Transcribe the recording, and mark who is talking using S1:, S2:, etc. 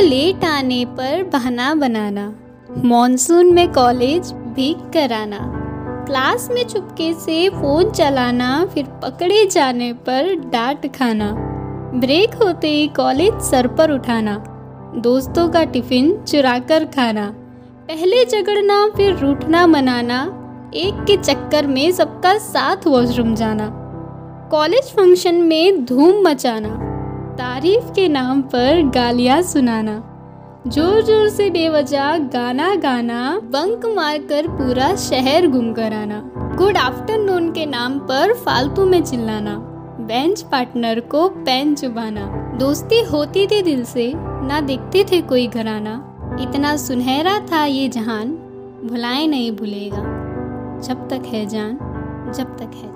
S1: Late आने पर बहाना बनाना मॉनसून में कॉलेज भीग कर आना क्लास में चुपके से फ़ोन चलाना, फिर पकड़े जाने पर डांट खाना ब्रेक होते ही कॉलेज सर पर उठाना, दोस्तों का टिफ़िन चुरा कर खाना, पहले झगड़ना, फिर रूठना मनाना, एक के चक्कर में सबका साथ वॉशरूम जाना कॉलेज फ़ंक्शन में धूम मचाना। तारीफ़ के नाम पर गालियाँ सुनाना। ज़ोर ज़ोर से बेवजह गाना गाना, बंक मारकर पूरा शहर गुम कराना। गुड आफ्टरनून के नाम पर फालतू में चिल्लाना। बेंच पार्टनर को पेन चुबाना। दोस्ती होती थी दिल से, ना देखते थे कोई घराना। इतना सुनहरा था ये जहान, भुलाए नहीं भूलेगा। जब तक है जान, जब तक है